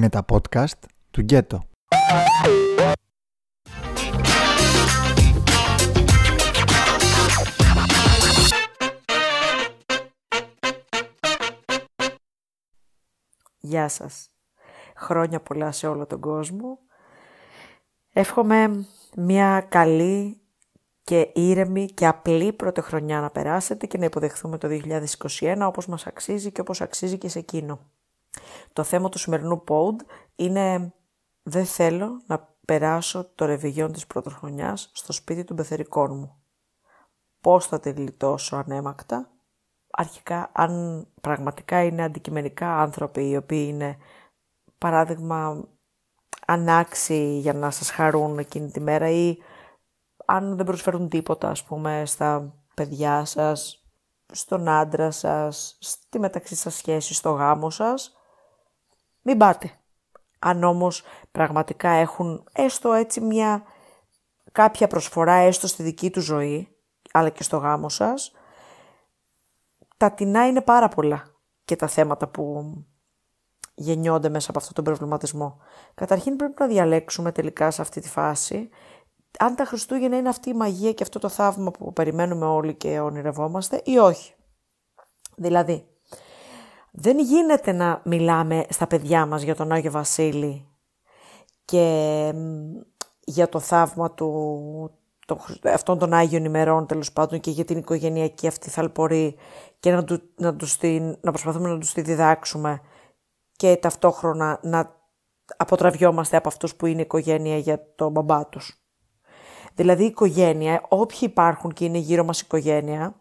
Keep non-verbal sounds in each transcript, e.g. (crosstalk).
Είναι τα podcast του Γκέτο. Γεια σας. Χρόνια πολλά σε όλο τον κόσμο. Εύχομαι μια καλή και ήρεμη και απλή πρωτοχρονιά να περάσετε και να υποδεχθούμε το 2021 όπως μας αξίζει και όπως αξίζει και σε εκείνο. Το θέμα του σημερινού pod είναι δεν θέλω να περάσω το ρεβιγιόν της πρωτοχρονιάς στο σπίτι των πεθερικών μου. Πώς θα τη γλιτώσω ανέμακτα; Αρχικά, αν πραγματικά είναι αντικειμενικά άνθρωποι οι οποίοι είναι παράδειγμα ανάξιοι για να σας χαρούν εκείνη τη μέρα ή αν δεν προσφέρουν τίποτα ας πούμε στα παιδιά σας, στον άντρα σας, στη μεταξύ σας σχέση, στο γάμο σας, μην πάτε. Αν όμως πραγματικά έχουν έστω έτσι μια κάποια προσφορά έστω στη δική του ζωή, αλλά και στο γάμο σας, τα τεινά είναι πάρα πολλά και τα θέματα που γεννιόνται μέσα από αυτόν τον προβληματισμό. Καταρχήν πρέπει να διαλέξουμε τελικά σε αυτή τη φάση αν τα Χριστούγεννα είναι αυτή η μαγεία και αυτό το θαύμα που περιμένουμε όλοι και ονειρευόμαστε ή όχι. Δηλαδή, δεν γίνεται να μιλάμε στα παιδιά μας για τον Άγιο Βασίλη και για το θαύμα του, το, αυτών των Άγιων ημερών τέλος πάντων και για την οικογενειακή αυτή θαλπορή και να, του, να, τους να προσπαθούμε να τους τη διδάξουμε και ταυτόχρονα να αποτραβιόμαστε από αυτούς που είναι οικογένεια για τον μπαμπά τους. Δηλαδή η οικογένεια, όποιοι υπάρχουν και είναι γύρω μας οικογένεια,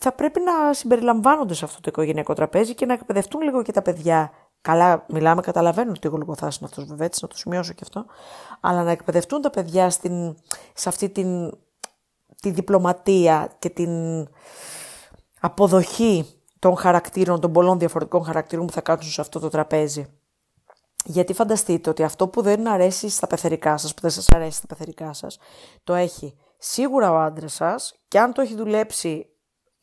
θα πρέπει να συμπεριλαμβάνονται σε αυτό το οικογενειακό τραπέζι και να εκπαιδευτούν λίγο και τα παιδιά. Καλά, μιλάμε, καταλαβαίνω ότι γλυκοθά είναι αυτό, βέβαια, έτσι να το σημειώσω και αυτό. Αλλά να εκπαιδευτούν τα παιδιά στην, σε αυτή την, τη διπλωματία και την αποδοχή των χαρακτήρων, των πολλών διαφορετικών χαρακτήρων που θα κάτσουν σε αυτό το τραπέζι. Γιατί φανταστείτε ότι αυτό που δεν αρέσει στα πεθερικά σας, που δεν σας αρέσει στα πεθερικά σας, το έχει σίγουρα ο άντρας σας και αν το έχει δουλέψει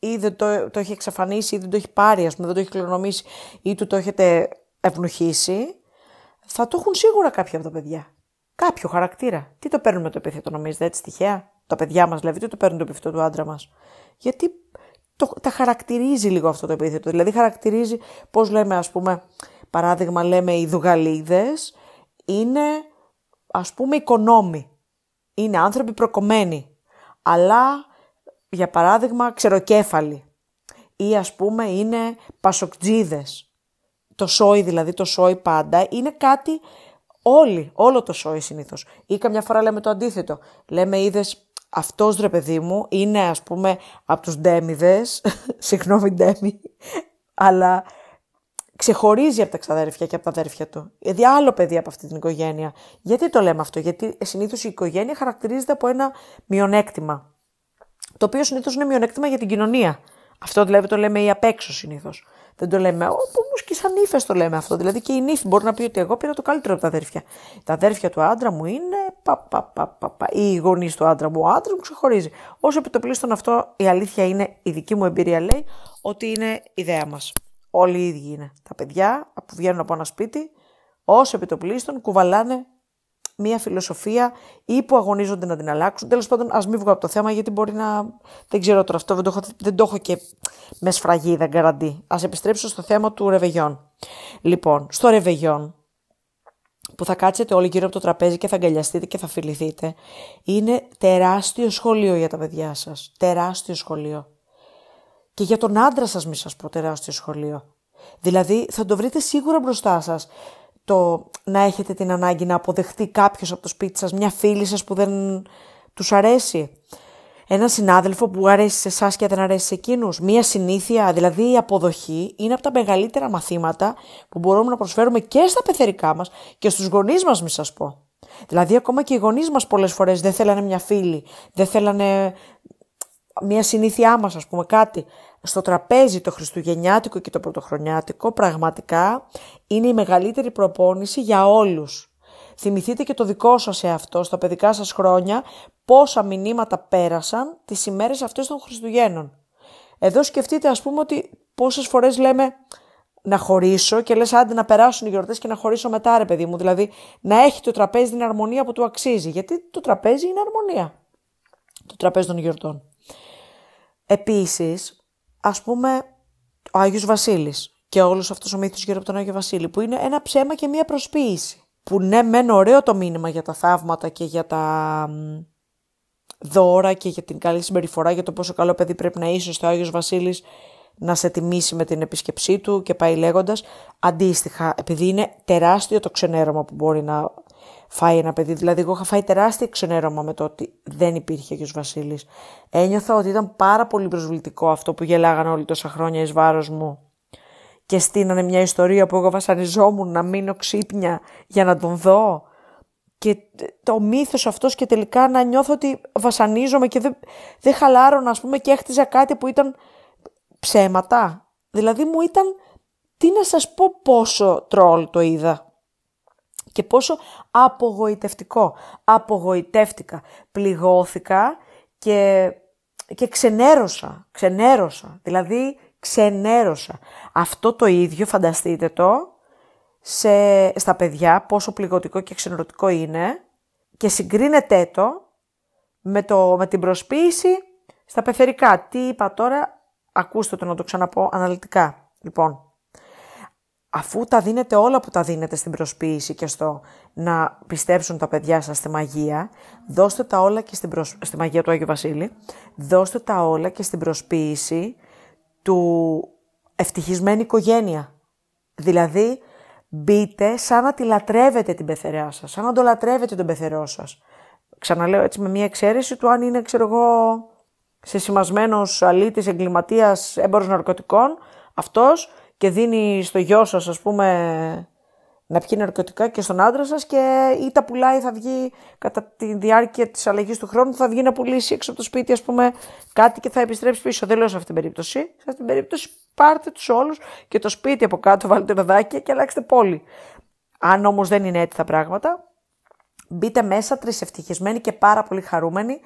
ή δεν το, το έχει εξαφανίσει ή δεν το έχει πάρει, ας πούμε, δεν το έχει κληρονομήσει ή του το έχετε ευνοχήσει, θα το έχουν σίγουρα κάποια από τα παιδιά. Κάποιο χαρακτήρα. Τι το παίρνουμε το επίθετο, νομίζετε, έτσι τυχαία; Τα παιδιά μας, δηλαδή, τι το παίρνουν το επίθετο του άντρα μας; Γιατί το, τα χαρακτηρίζει λίγο αυτό το επίθετο. Δηλαδή, χαρακτηρίζει, πώς λέμε, ας πούμε, παράδειγμα, λέμε οι δουγαλίδες είναι, ας πούμε, οικονόμοι. Είναι άνθρωποι προκομμένοι. Αλλά για παράδειγμα, ξεροκέφαλοι ή ας πούμε είναι πασοκτζίδες. Το σόι δηλαδή, το σόι πάντα είναι κάτι όλοι, όλο το σόι συνήθως. Ή καμιά φορά λέμε το αντίθετο. Λέμε είδες αυτός ρε παιδί μου είναι ας πούμε από τους ντέμιδες, (laughs) συγγνώμη ντέμι, αλλά ξεχωρίζει από τα ξαδέρφια και από τα αδέρφια του. Δηλαδή άλλο παιδί από αυτή την οικογένεια. Γιατί το λέμε αυτό, Γιατί συνήθως η οικογένεια χαρακτηρίζεται από ένα μειονέκτημα το οποίο συνήθως είναι μειονέκτημα για την κοινωνία. Αυτό δηλαδή το λέμε η απ' έξω συνήθως. Δεν το λέμε, όμω και σαν ύφε το λέμε αυτό. Δηλαδή και η νύφη μπορεί να πει ότι εγώ πήρα το καλύτερο από τα αδέρφια. Τα αδέρφια του άντρα μου είναι πα, πα, πα, πα, πα. ή οι γονείς του άντρα μου. Ο άντρας μου ξεχωρίζει. Όσο επιτοπλίστων αυτό η αλήθεια είναι, η δική μου εμπειρία λέει, ότι είναι ιδέα μας. Όλοι οι ίδιοι είναι. Τα παιδιά που βγαίνουν από ένα σπίτι, όσο επιτοπλίστων κουβαλάνε μία φιλοσοφία ή που αγωνίζονται να την αλλάξουν. Τέλος πάντων, ας μην βγω από το θέμα, γιατί μπορεί να. Δεν ξέρω τώρα αυτό, δεν το έχω, δεν το έχω και με σφραγίδα γκαραντί. Α επιστρέψω στο θέμα του ρεβεγιόν. Λοιπόν, στο ρεβεγιόν, που θα κάτσετε όλοι γύρω από το τραπέζι και θα αγκαλιαστείτε και θα φιληθείτε, είναι τεράστιο σχολείο για τα παιδιά σας. Τεράστιο σχολείο. Και για τον άντρα σας, μη σας πω τεράστιο σχολείο. Δηλαδή, θα το βρείτε σίγουρα μπροστά σας το να έχετε την ανάγκη να αποδεχτεί κάποιος από το σπίτι σας, μια φίλη σας που δεν τους αρέσει. Ένα συνάδελφο που αρέσει σε εσάς και δεν αρέσει σε εκείνους. Μία συνήθεια, δηλαδή η αποδοχή, είναι από τα μεγαλύτερα μαθήματα που μπορούμε να προσφέρουμε και στα πεθερικά μας και στους γονείς μας, μη σας πω. Δηλαδή ακόμα και οι γονείς μας πολλές φορές δεν θέλανε μια φίλη, δεν θέλανε μια συνήθειά μας ας πούμε κάτι στο τραπέζι το χριστουγεννιάτικο και το πρωτοχρονιάτικο πραγματικά είναι η μεγαλύτερη προπόνηση για όλους. Θυμηθείτε και το δικό σας εαυτό στα παιδικά σας χρόνια πόσα μηνύματα πέρασαν τις ημέρες αυτές των Χριστουγέννων. Εδώ σκεφτείτε ας πούμε ότι πόσες φορές λέμε να χωρίσω και λες άντε να περάσουν οι γιορτές και να χωρίσω μετά ρε παιδί μου. Δηλαδή να έχει το τραπέζι την αρμονία που του αξίζει. Γιατί το τραπέζι είναι αρμονία. Το τραπέζι των γιορτών. Επίσης, ας πούμε, ο Άγιος Βασίλης και όλος αυτός ο μύθος γύρω από τον Άγιο Βασίλη που είναι ένα ψέμα και μία προσποίηση. Που ναι, μεν ωραίο το μήνυμα για τα θαύματα και για τα δώρα και για την καλή συμπεριφορά, για το πόσο καλό παιδί πρέπει να είσαι στο Άγιος Βασίλης να σε τιμήσει με την επίσκεψή του και πάει λέγοντας. Αντίστοιχα, επειδή είναι τεράστιο το ξενέρωμα που μπορεί να φάει ένα παιδί. Δηλαδή, εγώ είχα φάει τεράστιο ξενέρωμα με το ότι δεν υπήρχε Άγιος Βασίλης. Ένιωθα ότι ήταν πάρα πολύ προσβλητικό αυτό που γελάγανε όλοι τόσα χρόνια εις βάρος μου και στείνανε μια ιστορία που εγώ βασανιζόμουν να μείνω ξύπνια για να τον δω και το μύθος αυτός και τελικά να νιώθω ότι βασανίζομαι και δεν, δεν χαλάρωνα ας πούμε και έχτιζα κάτι που ήταν ψέματα. Δηλαδή μου ήταν, τι να σας πω πόσο τρόλ το είδα και πόσο απογοητευτικό. Απογοητεύτηκα, πληγώθηκα και, και ξενέρωσα, ξενέρωσα. Δηλαδή ξενέρωσα. Αυτό το ίδιο φανταστείτε το σε, στα παιδιά πόσο πληγωτικό και ξενερωτικό είναι και συγκρίνετε το με, το με την προσποίηση στα πεθερικά. Τι είπα τώρα, ακούστε το να το ξαναπώ αναλυτικά. Λοιπόν, αφού τα δίνετε όλα που τα δίνετε στην προσποίηση και στο να πιστέψουν τα παιδιά σας στη μαγεία, δώστε τα όλα και στην στη μαγεία του Άγιου Βασίλη, δώστε τα όλα και στην προσποίηση του ευτυχισμένη οικογένεια. Δηλαδή, μπείτε σαν να τη λατρεύετε την πεθεριά σας, σαν να το λατρεύετε τον πεθερό σας. Ξαναλέω έτσι με μια εξαίρεση του αν είναι, ξέρω εγώ, σημασμένος αλήτης, εγκληματίας, έμπορος ναρκωτικών, αυτός και δίνει στο γιο σας, ας πούμε, να πιει ναρκωτικά και στον άντρα σας και ή τα πουλάει θα βγει κατά τη διάρκεια της αλλαγής του χρόνου θα βγει να πουλήσει έξω από το σπίτι ας πούμε κάτι και θα επιστρέψει πίσω. Δεν λέω σε αυτήν την περίπτωση. Σε αυτήν την περίπτωση πάρτε τους όλους και το σπίτι από κάτω βάλτε παιδάκια και αλλάξτε πόλη. Αν όμως δεν είναι έτσι τα πράγματα, μπείτε μέσα τρισευτυχισμένοι και πάρα πολύ χαρούμενοι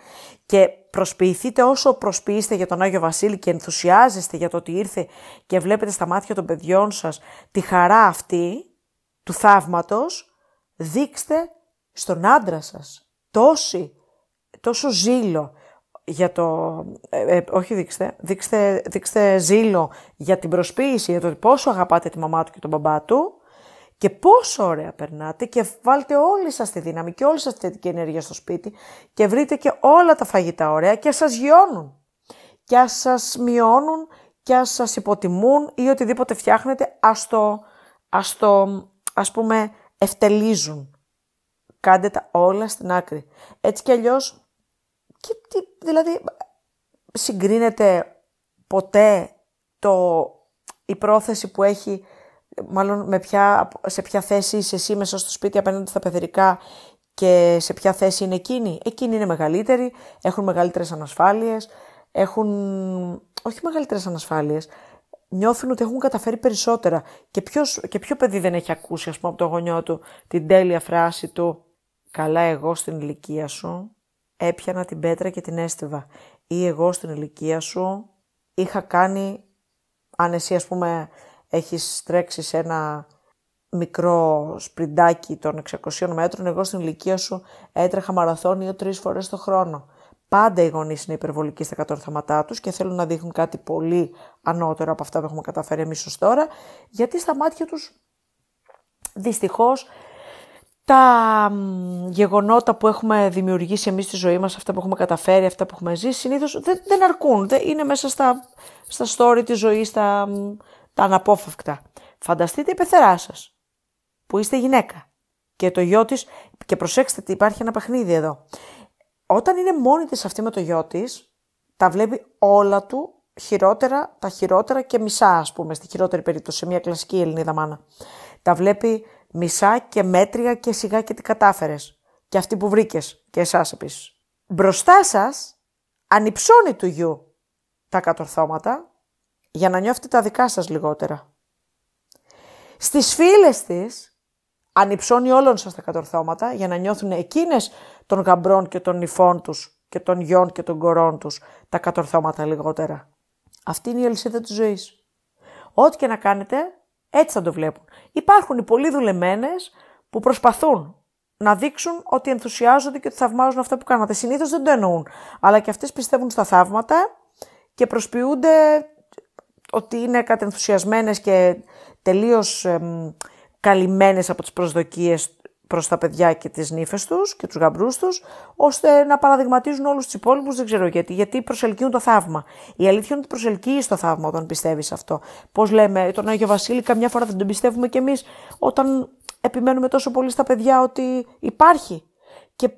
και προσποιηθείτε όσο προσποιείστε για τον Άγιο Βασίλη και ενθουσιάζεστε για το ότι ήρθε και βλέπετε στα μάτια των παιδιών σας τη χαρά αυτή, του θαύματος, δείξτε στον άντρα σας τόση, τόσο ζήλο για το... Ε, ε, όχι δείξτε, δείξτε, δείξτε ζήλο για την προσποίηση, για το πόσο αγαπάτε τη μαμά του και τον μπαμπά του και πόσο ωραία περνάτε και βάλτε όλη σας τη δύναμη και όλη σας τη θετική ενέργεια στο σπίτι και βρείτε και όλα τα φαγητά ωραία και σας γιώνουν και ας σας μειώνουν και ας σας υποτιμούν ή οτιδήποτε φτιάχνετε ας το, ας το ας πούμε ευτελίζουν. Κάντε τα όλα στην άκρη. Έτσι κι αλλιώς, και, δηλαδή συγκρίνεται ποτέ το, η πρόθεση που έχει, μάλλον με ποια, σε ποια θέση είσαι εσύ μέσα στο σπίτι απέναντι στα παιδερικά και σε ποια θέση είναι εκείνη. Εκείνοι είναι μεγαλύτεροι, έχουν μεγαλύτερες ανασφάλειες, έχουν, όχι μεγαλύτερες ανασφάλειες, νιώθουν ότι έχουν καταφέρει περισσότερα. Και, ποιος, και ποιο παιδί δεν έχει ακούσει, ας πούμε, από το γονιό του την τέλεια φράση του «Καλά εγώ στην ηλικία σου έπιανα την πέτρα και την έστειβα» ή «Εγώ στην ηλικία σου είχα κάνει, αν εσύ ας πούμε έχεις τρέξει σε ένα μικρό σπριντάκι των 600 μέτρων, εγώ στην ηλικία σου έτρεχα μαραθώνιο τρεις φορές το χρόνο. Πάντα οι γονείς είναι υπερβολικοί στα κατορθώματά τους και θέλουν να δείχνουν κάτι πολύ ανώτερο από αυτά που έχουμε καταφέρει εμείς ως τώρα, γιατί στα μάτια τους δυστυχώς τα γεγονότα που έχουμε δημιουργήσει εμείς στη ζωή μας, αυτά που έχουμε καταφέρει, αυτά που έχουμε ζήσει, συνήθως δεν, δεν αρκούν. Δεν είναι μέσα στα, στα story της ζωής, τα, τα αναπόφευκτα. Φανταστείτε η πεθερά σας, που είστε γυναίκα και το γιο της, και προσέξτε ότι υπάρχει ένα παιχνίδι εδώ όταν είναι μόνη της αυτή με το γιο της, τα βλέπει όλα του χειρότερα, τα χειρότερα και μισά, ας πούμε, στη χειρότερη περίπτωση, σε μια κλασική Ελληνίδα μάνα. Τα βλέπει μισά και μέτρια και σιγά και τι κατάφερες. Και αυτή που βρήκες και εσάς επίσης. Μπροστά σας ανυψώνει του γιου τα κατορθώματα για να νιώθετε τα δικά σας λιγότερα. Στις φίλες της ανυψώνει όλων σας τα κατορθώματα για να νιώθουν εκείνες των γαμπρών και των νυφών τους και των γιών και των κορών τους τα κατορθώματα λιγότερα. Αυτή είναι η αλυσίδα της ζωής. Ό,τι και να κάνετε, Έτσι θα το βλέπουν. Υπάρχουν οι πολύ δουλεμένες που προσπαθούν να δείξουν ότι ενθουσιάζονται και ότι θαυμάζουν αυτά που κάνατε. Συνήθως δεν το εννοούν. Αλλά και αυτές πιστεύουν στα θαύματα και προσποιούνται ότι είναι κατενθουσιασμένες και τελείως εμ, καλυμμένες από τις προσδοκίες προς τα παιδιά και τις νύφες τους και τους γαμπρούς τους, ώστε να παραδειγματίζουν όλους τους υπόλοιπους, δεν ξέρω γιατί, γιατί προσελκύουν το θαύμα. Η αλήθεια είναι ότι προσελκύει το θαύμα όταν πιστεύεις αυτό. Πώς λέμε, τον Άγιο Βασίλη καμιά φορά δεν τον πιστεύουμε κι εμείς όταν επιμένουμε τόσο πολύ στα παιδιά ότι υπάρχει. Και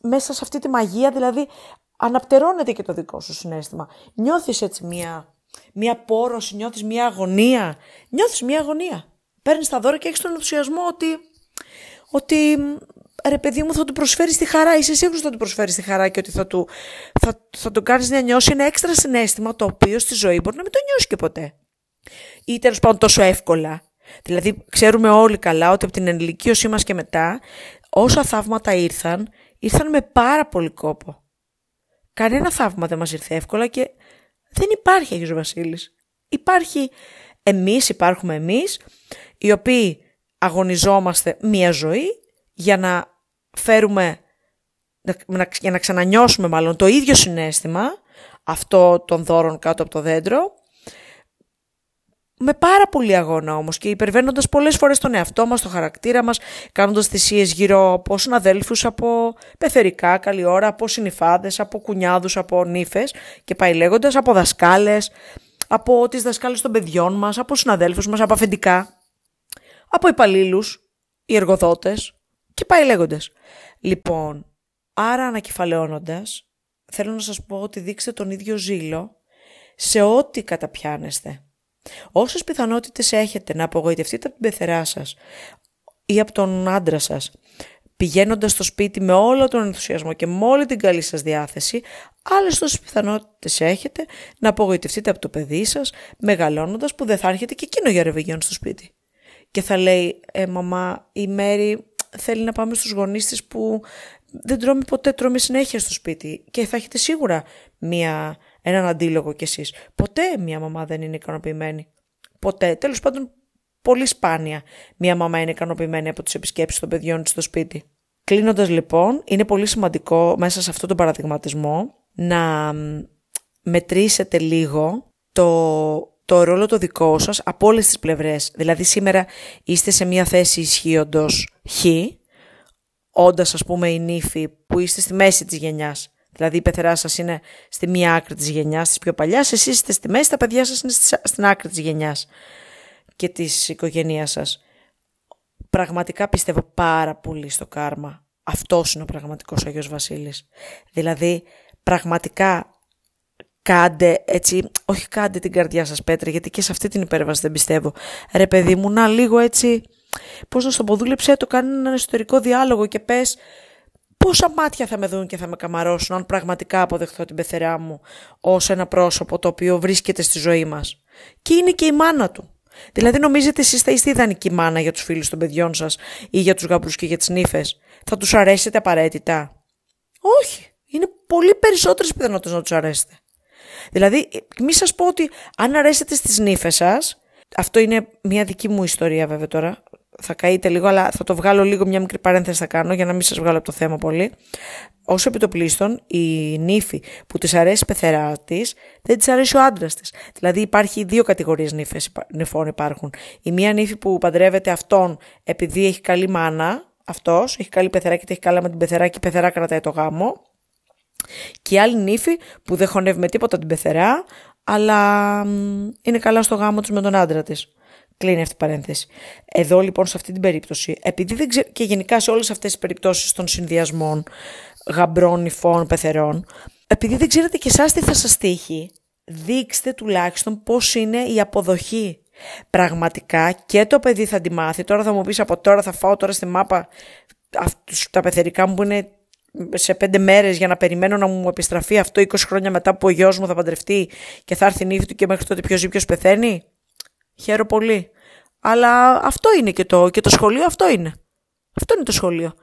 μέσα σε αυτή τη μαγεία, δηλαδή, αναπτερώνεται και το δικό σου συνέστημα. Νιώθεις έτσι μία, μία πόρωση, νιώθεις μία αγωνία. Νιώθεις μία αγωνία. Παίρνεις τα δώρα και έχεις τον ενθουσιασμό ότι, ότι ρε παιδί μου θα του προσφέρεις τη χαρά. Είσαι σίγουρος ότι θα του προσφέρεις τη χαρά και ότι θα του, θα, θα του κάνεις να νιώσει ένα έξτρα συνέστημα το οποίο στη ζωή μπορεί να μην το νιώσει και ποτέ. Ή τέλος πάντων τόσο εύκολα. Δηλαδή ξέρουμε όλοι καλά ότι από την ενηλικίωσή μας και μετά όσα θαύματα ήρθαν, ήρθαν με πάρα πολύ κόπο. Κανένα θαύμα δεν μας ήρθε εύκολα και δεν υπάρχει Άγιος Βασίλης. Υπάρχει εμείς, υπάρχουμε εμείς, οι οποίοι αγωνιζόμαστε μία ζωή για να φέρουμε, για να ξανανιώσουμε μάλλον το ίδιο συνέστημα, αυτό των δώρων κάτω από το δέντρο, με πάρα πολύ αγώνα όμως και υπερβαίνοντας πολλές φορές τον εαυτό μας, το χαρακτήρα μας, κάνοντας θυσίες γύρω από συναδέλφους, από πεθερικά, καλή ώρα, από συνυφάδες, από κουνιάδους, από νύφες και πάει λέγοντας, από δασκάλες, από τις δασκάλες των παιδιών μας, από συναδέλφους μας, από αφεντικά, από υπαλλήλους, οι εργοδότες και πάει λέγοντας. Λοιπόν, άρα ανακεφαλαιώνοντας, θέλω να σας πω ότι δείξτε τον ίδιο ζήλο σε ό,τι καταπιάνεστε. Όσες πιθανότητες έχετε να απογοητευτείτε από την πεθερά σας ή από τον άντρα σας, πηγαίνοντας στο σπίτι με όλο τον ενθουσιασμό και με όλη την καλή σας διάθεση, άλλες τόσες πιθανότητες έχετε να απογοητευτείτε από το παιδί σας, μεγαλώνοντας που δεν θα έρχεται και εκείνο για ρεβεγιόν στο σπίτι. Και θα λέει, ε, μαμά, η Μέρη θέλει να πάμε στους γονείς της που δεν τρώμε ποτέ, τρώμε συνέχεια στο σπίτι και θα έχετε σίγουρα μία έναν αντίλογο κι εσείς. Ποτέ μια μαμά δεν είναι ικανοποιημένη. Ποτέ. Τέλος πάντων, πολύ σπάνια μια μαμά είναι ικανοποιημένη από τις επισκέψεις των παιδιών της στο σπίτι. Κλείνοντας λοιπόν, είναι πολύ σημαντικό μέσα σε αυτό τον παραδειγματισμό να μετρήσετε λίγο το, το ρόλο το δικό σας από όλες τις πλευρές. Δηλαδή σήμερα είστε σε μια θέση ισχύοντος χ, όντας ας πούμε η νύφη που είστε στη μέση της γενιάς Δηλαδή η πεθερά σας είναι στη μία άκρη της γενιάς, της πιο παλιάς, εσείς είστε στη μέση, τα παιδιά σας είναι στην άκρη της γενιάς και της οικογένειάς σας. Πραγματικά πιστεύω πάρα πολύ στο κάρμα. Αυτός είναι ο πραγματικός Αγιο Βασίλης. Δηλαδή, πραγματικά κάντε έτσι, όχι κάντε την καρδιά σας Πέτρα, γιατί και σε αυτή την υπέρβαση δεν πιστεύω. Ρε παιδί μου, να λίγο έτσι, πώς να στο πω, δούλεψέ το, κάνει έναν εσωτερικό διάλογο και πες, πόσα μάτια θα με δουν και θα με καμαρώσουν αν πραγματικά αποδεχθώ την πεθερά μου ως ένα πρόσωπο το οποίο βρίσκεται στη ζωή μας. Και είναι και η μάνα του. Δηλαδή νομίζετε εσείς θα είστε ιδανική μάνα για τους φίλους των παιδιών σας ή για τους γαμπρούς και για τις νύφες; Θα τους αρέσετε απαραίτητα; Όχι. Είναι πολύ περισσότερες πιθανότητες να τους αρέσετε. Δηλαδή μη σας πω ότι αν αρέσετε στις νύφες σας, αυτό είναι μια δική μου ιστορία βέβαια τώρα, θα καείτε λίγο, αλλά θα το βγάλω λίγο, μια μικρή παρένθεση θα κάνω για να μην σας βγάλω από το θέμα πολύ. Όσο επιτοπλίστων, η νύφη που της αρέσει η πεθερά της, δεν της αρέσει ο άντρας της. Δηλαδή υπάρχει δύο κατηγορίες νύφες, νυφών υπάρχουν. Η μία νύφη που παντρεύεται αυτόν επειδή έχει καλή μάνα, αυτός, έχει καλή πεθερά και έχει καλά με την πεθερά και η πεθερά κρατάει το γάμο. Και η άλλη νύφη που δεν χωνεύει με τίποτα την πεθερά, αλλά είναι καλά στο γάμο του με τον άντρα της. Κλείνει αυτή η παρένθεση. Εδώ λοιπόν σε αυτή την περίπτωση, επειδή δεν ξέρω, και γενικά σε όλες αυτές τις περιπτώσεις των συνδυασμών γαμπρών, υφών, πεθερών, επειδή δεν ξέρετε και εσάς τι θα σας τύχει, δείξτε τουλάχιστον πώς είναι η αποδοχή. Πραγματικά και το παιδί θα τη μάθει. Τώρα θα μου πεις από τώρα θα φάω τώρα στη μάπα τα πεθερικά μου που είναι σε πέντε μέρες για να περιμένω να μου επιστραφεί αυτό 20 χρόνια μετά που ο γιος μου θα παντρευτεί και θα έρθει η νύχτη του και μέχρι τότε ποιος ζει ποιος πεθαίνει. Χαίρομαι πολύ. Αλλά αυτό είναι και το, και το σχολείο, αυτό είναι. Αυτό είναι το σχολείο.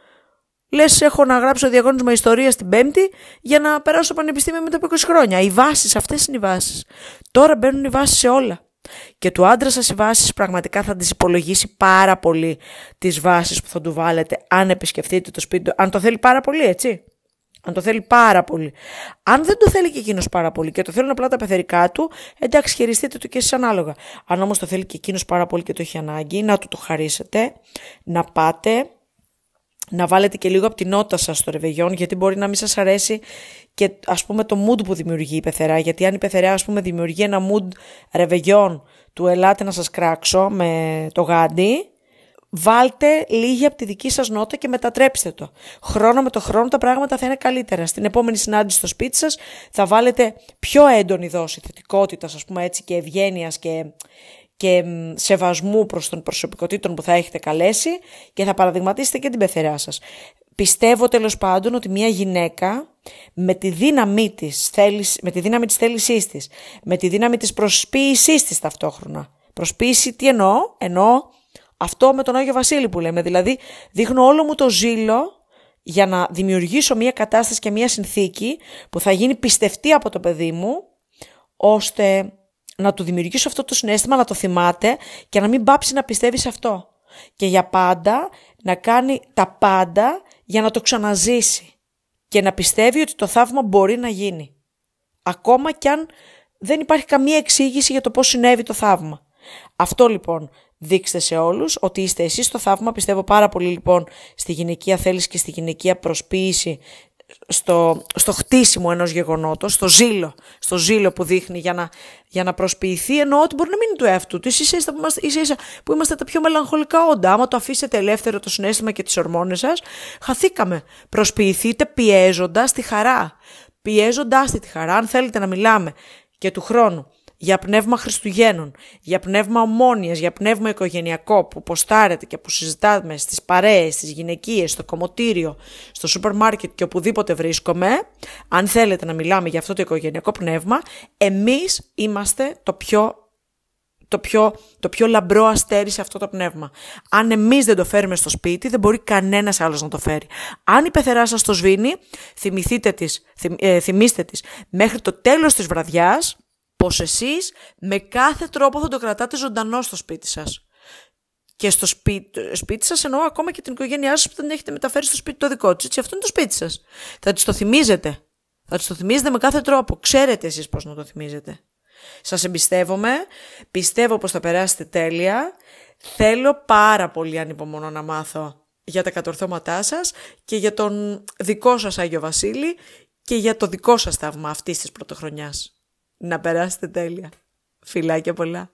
Λες, έχω να γράψω διαγώνισμα ιστορίας την Πέμπτη για να περάσω στο πανεπιστήμιο μετά από 20 χρόνια. Οι βάσεις, αυτές είναι οι βάσεις. Τώρα μπαίνουν οι βάσεις σε όλα. Και του άντρα σας οι βάσεις πραγματικά θα τις υπολογίσει πάρα πολύ τις βάσεις που θα του βάλετε αν επισκεφτείτε το σπίτι του, αν το θέλει πάρα πολύ έτσι. Αν το θέλει πάρα πολύ. Αν δεν το θέλει και εκείνος πάρα πολύ και το θέλουν απλά τα πεθερικά του, εντάξει, χειριστείτε το και εσείς ανάλογα. Αν όμως το θέλει και εκείνος πάρα πολύ και το έχει ανάγκη, να του το χαρίσετε, να πάτε, να βάλετε και λίγο από την νότα σας στο ρεβεγιόν, γιατί μπορεί να μην σας αρέσει και ας πούμε το mood που δημιουργεί η πεθερά. Γιατί αν η πεθερά, ας πούμε, δημιουργεί ένα mood ρεβεγιόν του ελάτε να σας κράξω με το γάντι, Βάλτε λίγη από τη δική σας νότα και μετατρέψτε το. Χρόνο με το χρόνο τα πράγματα θα είναι καλύτερα. Στην επόμενη συνάντηση στο σπίτι σας θα βάλετε πιο έντονη δόση θετικότητας ας πούμε έτσι και ευγένειας και, και σεβασμού προς τον προσωπικότητων που θα έχετε καλέσει και θα παραδειγματίσετε και την πεθερά σας. Πιστεύω τέλος πάντων ότι μια γυναίκα με τη δύναμή της, με τη δύναμη της θέλησής της, με τη δύναμη της προσποίησής της ταυτόχρονα. Προσποίηση τι εννοώ, εννοώ αυτό με τον Άγιο Βασίλη που λέμε. Δηλαδή δείχνω όλο μου το ζήλο για να δημιουργήσω μια κατάσταση και μια συνθήκη που θα γίνει πιστευτή από το παιδί μου ώστε να του δημιουργήσω αυτό το συνέστημα, να το θυμάται και να μην πάψει να πιστεύει σε αυτό. Και για πάντα να κάνει τα πάντα για να το ξαναζήσει και να πιστεύει ότι το θαύμα μπορεί να γίνει. Ακόμα κι αν δεν υπάρχει καμία εξήγηση για το πώς συνέβη το θαύμα. Αυτό λοιπόν δείξτε σε όλους ότι είστε εσείς το θαύμα. Πιστεύω πάρα πολύ λοιπόν στη γυναικεία θέληση και στη γυναικεία προσποίηση στο, στο χτίσιμο ενός γεγονότος, στο ζήλο, στο ζήλο που δείχνει για να, για να προσποιηθεί, ενώ ότι μπορεί να μην είναι του εαυτού του. Εσείς είστε που είμαστε, ίσα, που είμαστε τα πιο μελαγχολικά όντα. Άμα το αφήσετε ελεύθερο το συνέστημα και τις ορμόνες σας, χαθήκαμε. Προσποιηθείτε πιέζοντας τη χαρά. Πιέζοντάς τη χαρά, αν θέλετε να μιλάμε και του χρόνου για πνεύμα Χριστουγέννων, για πνεύμα ομόνιας, για πνεύμα οικογενειακό που ποστάρετε και που συζητάμε στις παρέες, στις γυναικείες, στο κομμωτήριο, στο σούπερ μάρκετ και οπουδήποτε βρίσκομαι, αν θέλετε να μιλάμε για αυτό το οικογενειακό πνεύμα, εμείς είμαστε το πιο το πιο, το πιο λαμπρό αστέρι σε αυτό το πνεύμα. Αν εμείς δεν το φέρουμε στο σπίτι, δεν μπορεί κανένας άλλος να το φέρει. Αν η πεθερά σας το σβήνει, θυμηθείτε της, ε, θυμίστε της μέχρι το τέλος της βραδιάς, πως εσείς με κάθε τρόπο θα το κρατάτε ζωντανό στο σπίτι σας. Και στο σπίτι, σπίτι σας εννοώ ακόμα και την οικογένειά σας που δεν έχετε μεταφέρει στο σπίτι το δικό της. Έτσι, αυτό είναι το σπίτι σας. Θα της το θυμίζετε. Θα της το θυμίζετε με κάθε τρόπο. Ξέρετε εσείς πώς να το θυμίζετε. Σας εμπιστεύομαι. Πιστεύω πως θα περάσετε τέλεια. Θέλω πάρα πολύ ανυπομονώ να μάθω για τα κατορθώματά σας και για τον δικό σας Άγιο Βασίλη και για το δικό σας θαύμα αυτής της πρωτοχρονιάς. Να περάσετε τέλεια. Φιλάκια πολλά.